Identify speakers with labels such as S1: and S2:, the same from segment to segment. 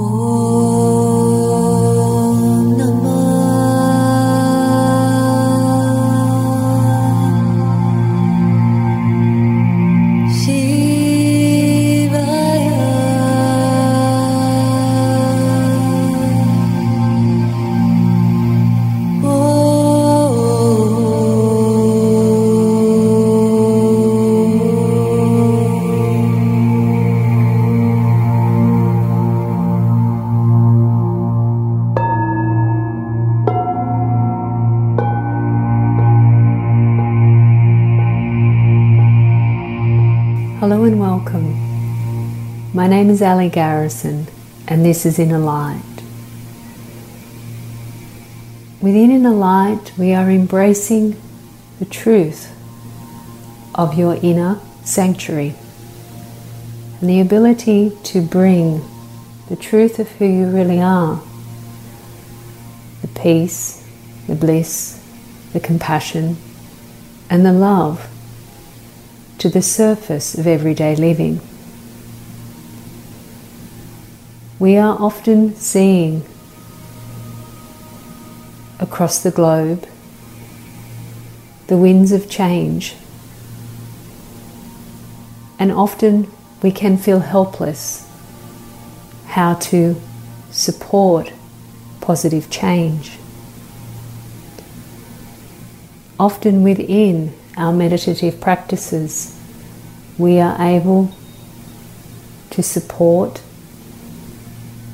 S1: Oh. Hello and welcome. My name is Ali Garrison, and this is Inner Light. Within Inner Light, we are embracing the truth of your inner sanctuary and the ability to bring the truth of who you really are the peace, the bliss, the compassion, and the love to the surface of everyday living. We are often seeing across the globe the winds of change, and often we can feel helpless how to support positive change. Often within our meditative practices, we are able to support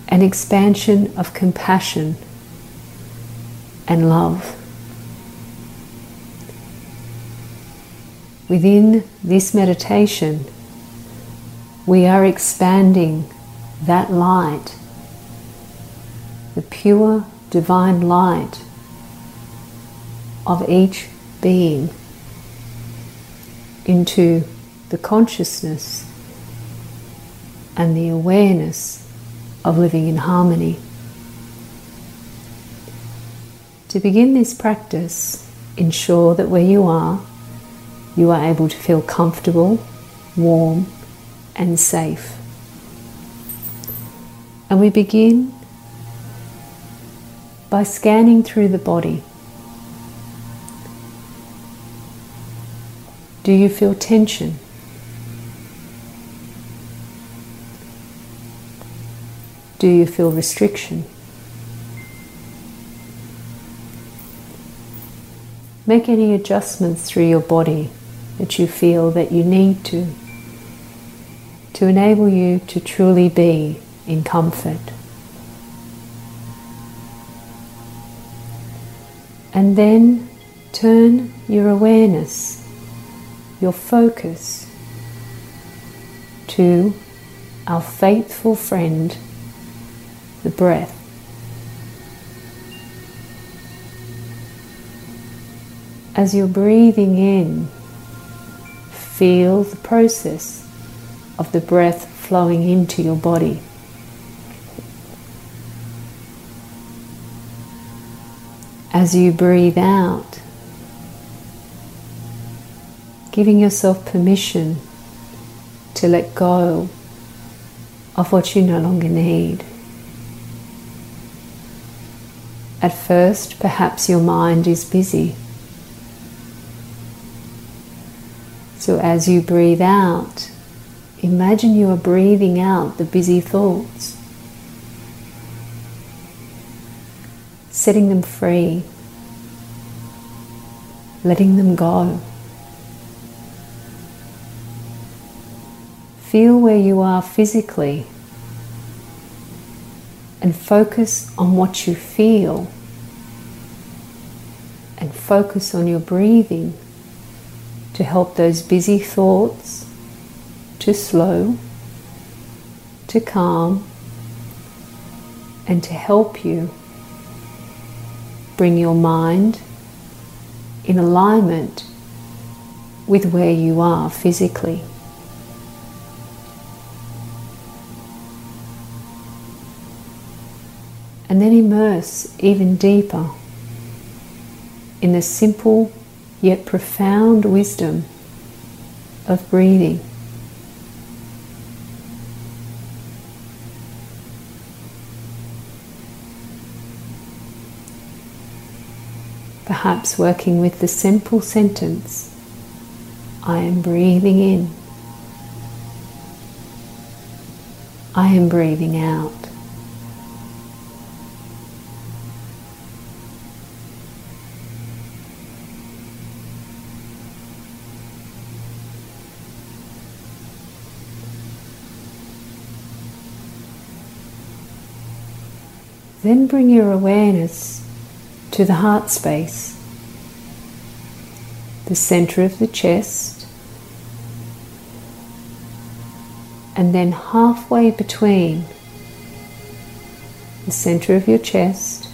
S1: an expansion of compassion and love. Within this meditation, we are expanding that light, the pure divine light of each being into the consciousness and the awareness of living in harmony. To begin this practice, ensure that where you are, you are able to feel comfortable, warm, and safe. And we begin by scanning through the body. Do you feel tension? Do you feel restriction? Make any adjustments through your body that you feel that you need to to enable you to truly be in comfort. And then turn your awareness your focus to our faithful friend, the breath. As you're breathing in, feel the process of the breath flowing into your body. As you breathe out, giving yourself permission to let go of what you no longer need. At first, perhaps your mind is busy. So, as you breathe out, imagine you are breathing out the busy thoughts, setting them free, letting them go. Feel where you are physically and focus on what you feel and focus on your breathing to help those busy thoughts to slow, to calm, and to help you bring your mind in alignment with where you are physically. and then immerse even deeper in the simple yet profound wisdom of breathing. Perhaps working with the simple sentence I am breathing in, I am breathing out. Then bring your awareness to the heart space, the center of the chest, and then halfway between the center of your chest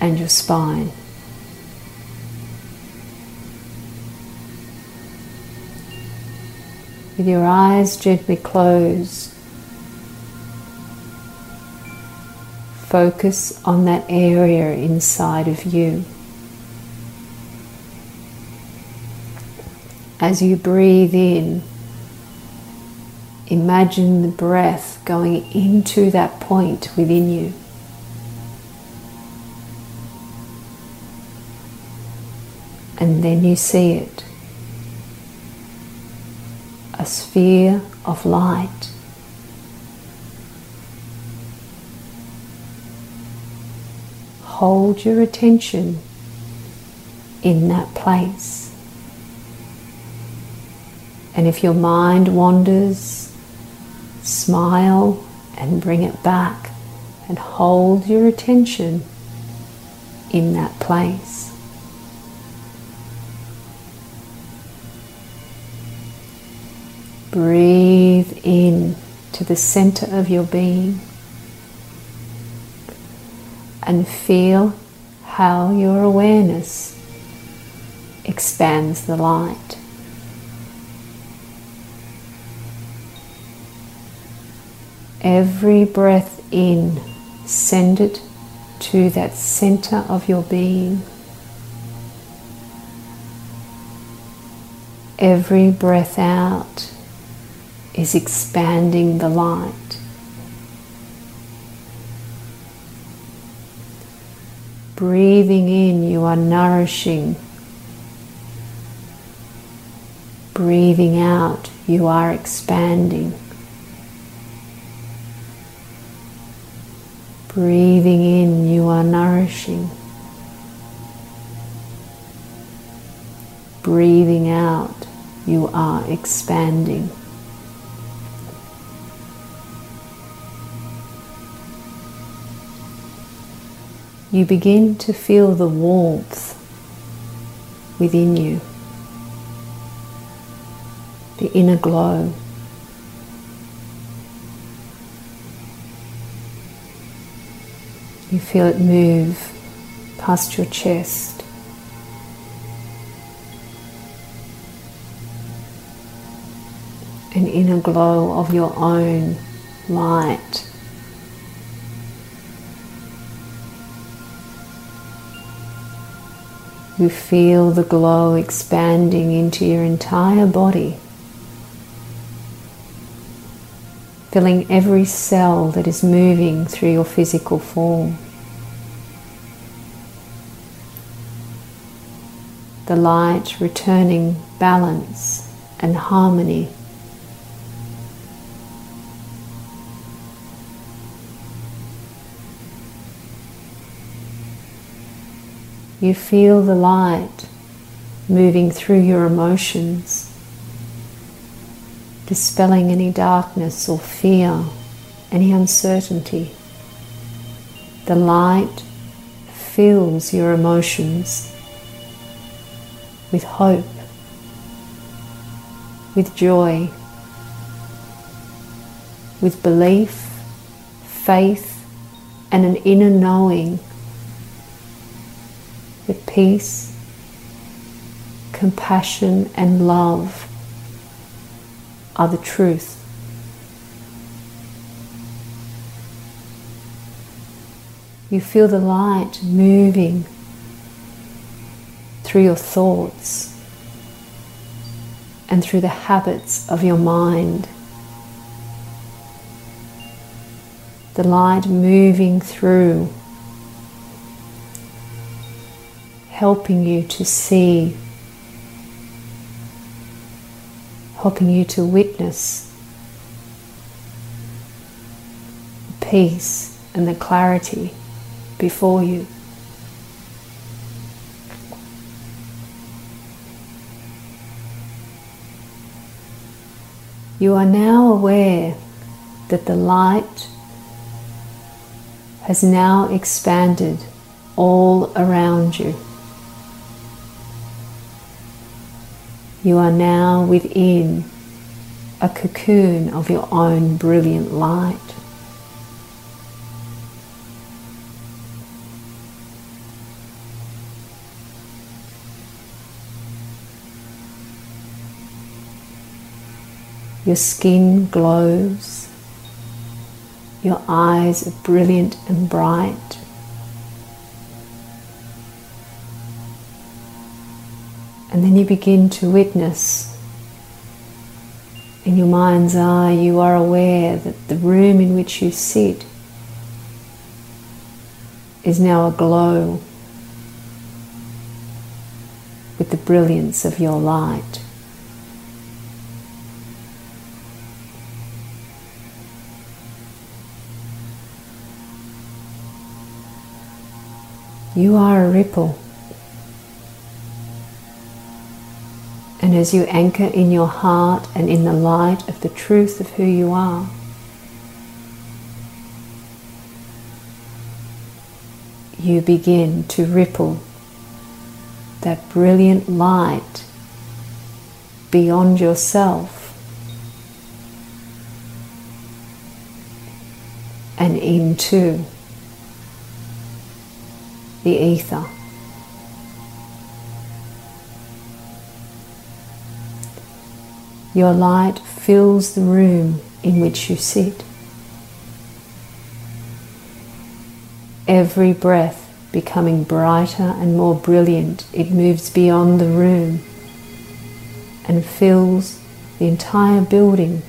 S1: and your spine. With your eyes gently closed, Focus on that area inside of you. As you breathe in, imagine the breath going into that point within you. And then you see it a sphere of light. Hold your attention in that place. And if your mind wanders, smile and bring it back and hold your attention in that place. Breathe in to the center of your being and feel how your awareness expands the light. Every breath in, send it to that center of your being. Every breath out is expanding the light. Breathing in, you are nourishing. Breathing out, you are expanding. Breathing in, you are nourishing. Breathing out, you are expanding. You begin to feel the warmth within you, the inner glow. You feel it move past your chest. An inner glow of your own light You feel the glow expanding into your entire body, filling every cell that is moving through your physical form. The light returning balance and harmony you feel the light moving through your emotions, dispelling any darkness or fear, any uncertainty. The light fills your emotions with hope, with joy, with belief, faith, and an inner knowing peace, compassion, and love are the truth. You feel the light moving through your thoughts and through the habits of your mind. The light moving through helping you to see, helping you to witness the peace and the clarity before you. You are now aware that the light has now expanded all around you. You are now within a cocoon of your own brilliant light. Your skin glows. Your eyes are brilliant and bright. And then you begin to witness in your mind's eye, you are aware that the room in which you sit is now aglow with the brilliance of your light. You are a ripple. And as you anchor in your heart and in the light of the truth of who you are, you begin to ripple that brilliant light beyond yourself and into the ether. Your light fills the room in which you sit. Every breath becoming brighter and more brilliant, it moves beyond the room and fills the entire building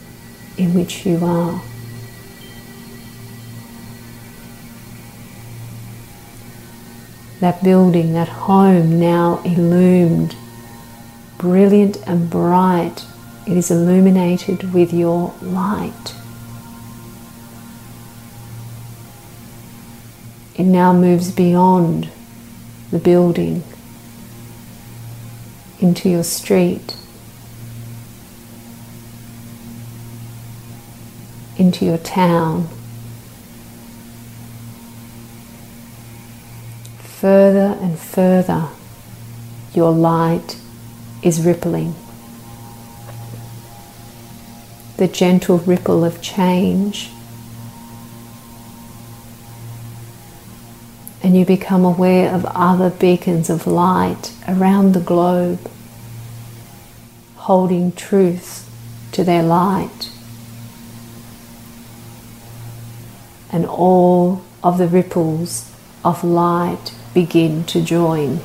S1: in which you are. that building, that home now illumined, brilliant and bright. It is illuminated with your light. It now moves beyond the building into your street, into your town. further and further, your light is rippling. The gentle ripple of change. And you become aware of other beacons of light around the globe, holding truth to their light. And all of the ripples of light begin to join.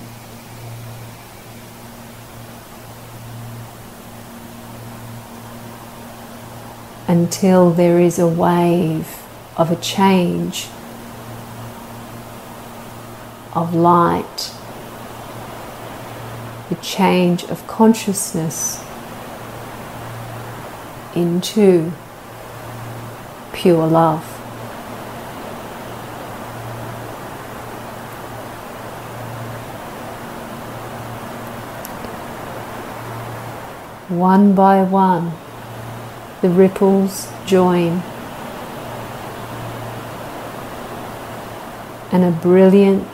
S1: Until there is a wave of a change of light, the change of consciousness into pure love. One by one, the ripples join. And a brilliant,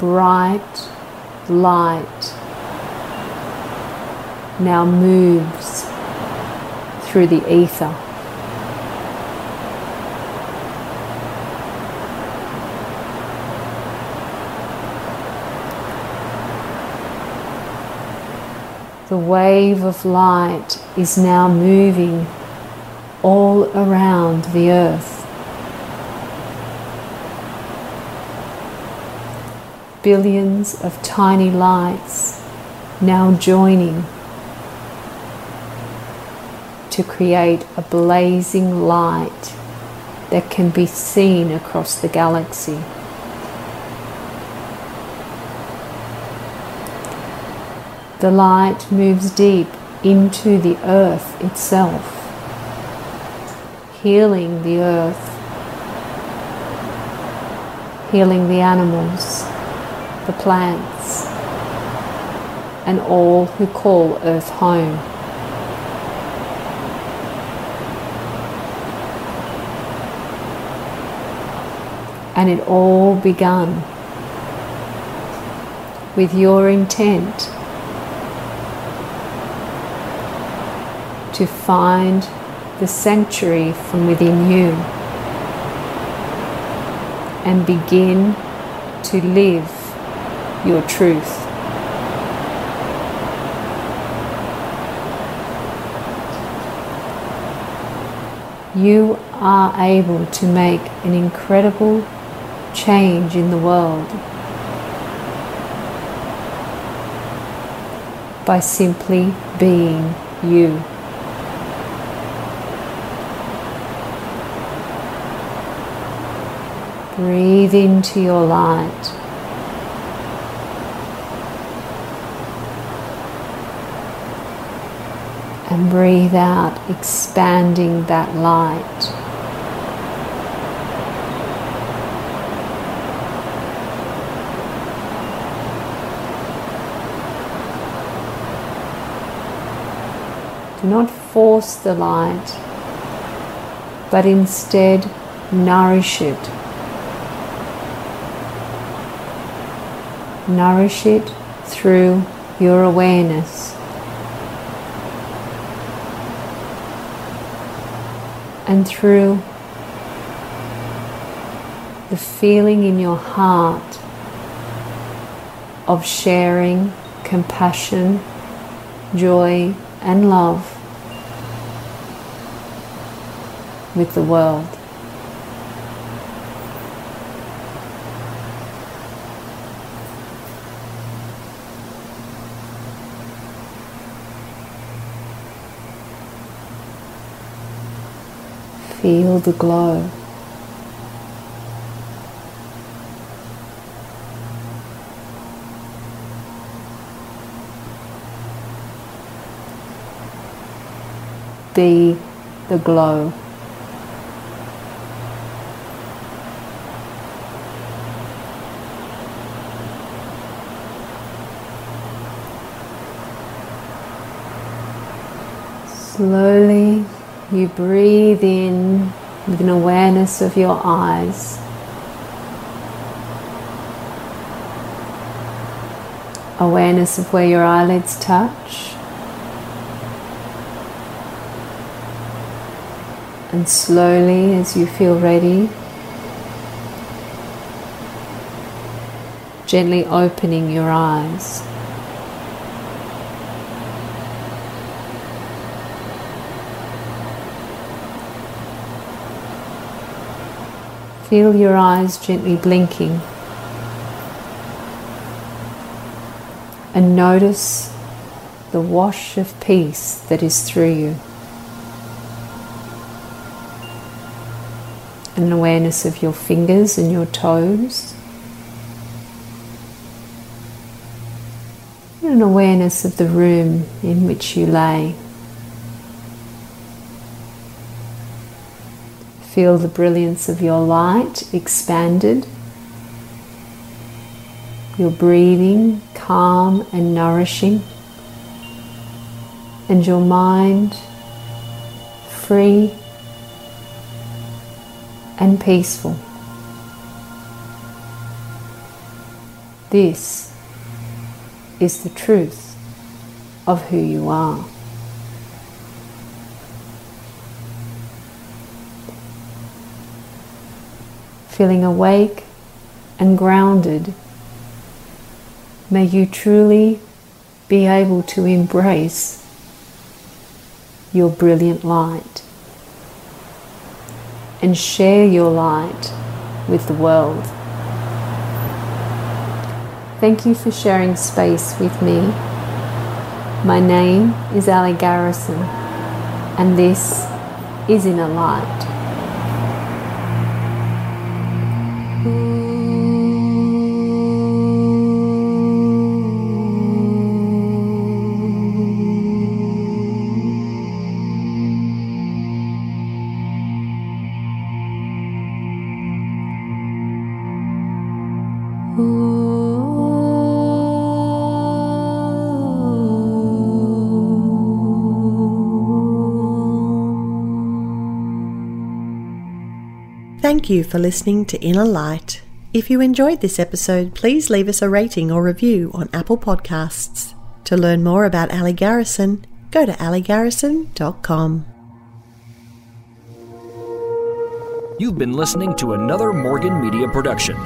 S1: bright light now moves through the ether. The wave of light is now moving all around the earth. Billions of tiny lights now joining to create a blazing light that can be seen across the galaxy. The light moves deep into the earth itself, healing the earth, healing the animals, the plants, and all who call earth home. And it all began with your intent to find the sanctuary from within you and begin to live your truth. You are able to make an incredible change in the world by simply being you. Breathe into your light. And breathe out, expanding that light. Do not force the light, but instead nourish it. Nourish it through your awareness. And through the feeling in your heart of sharing compassion, joy, and love with the world. Feel the glow. Be the glow. Slowly you breathe in with an awareness of your eyes. Awareness of where your eyelids touch. And slowly, as you feel ready, gently opening your eyes. Feel your eyes gently blinking. And notice the wash of peace that is through you. An awareness of your fingers and your toes. And an awareness of the room in which you lay. Feel the brilliance of your light expanded. Your breathing calm and nourishing. And your mind free and peaceful. This is the truth of who you are. Feeling awake and grounded, may you truly be able to embrace your brilliant light and share your light with the world. Thank you for sharing space with me. My name is Ali Garrison, and this is Inner Light.
S2: Thank you for listening to Inner Light. If you enjoyed this episode, please leave us a rating or review on Apple Podcasts. To learn more about Ali Garrison, go to alligarrison.com.
S3: You've been listening to another Morgan Media production.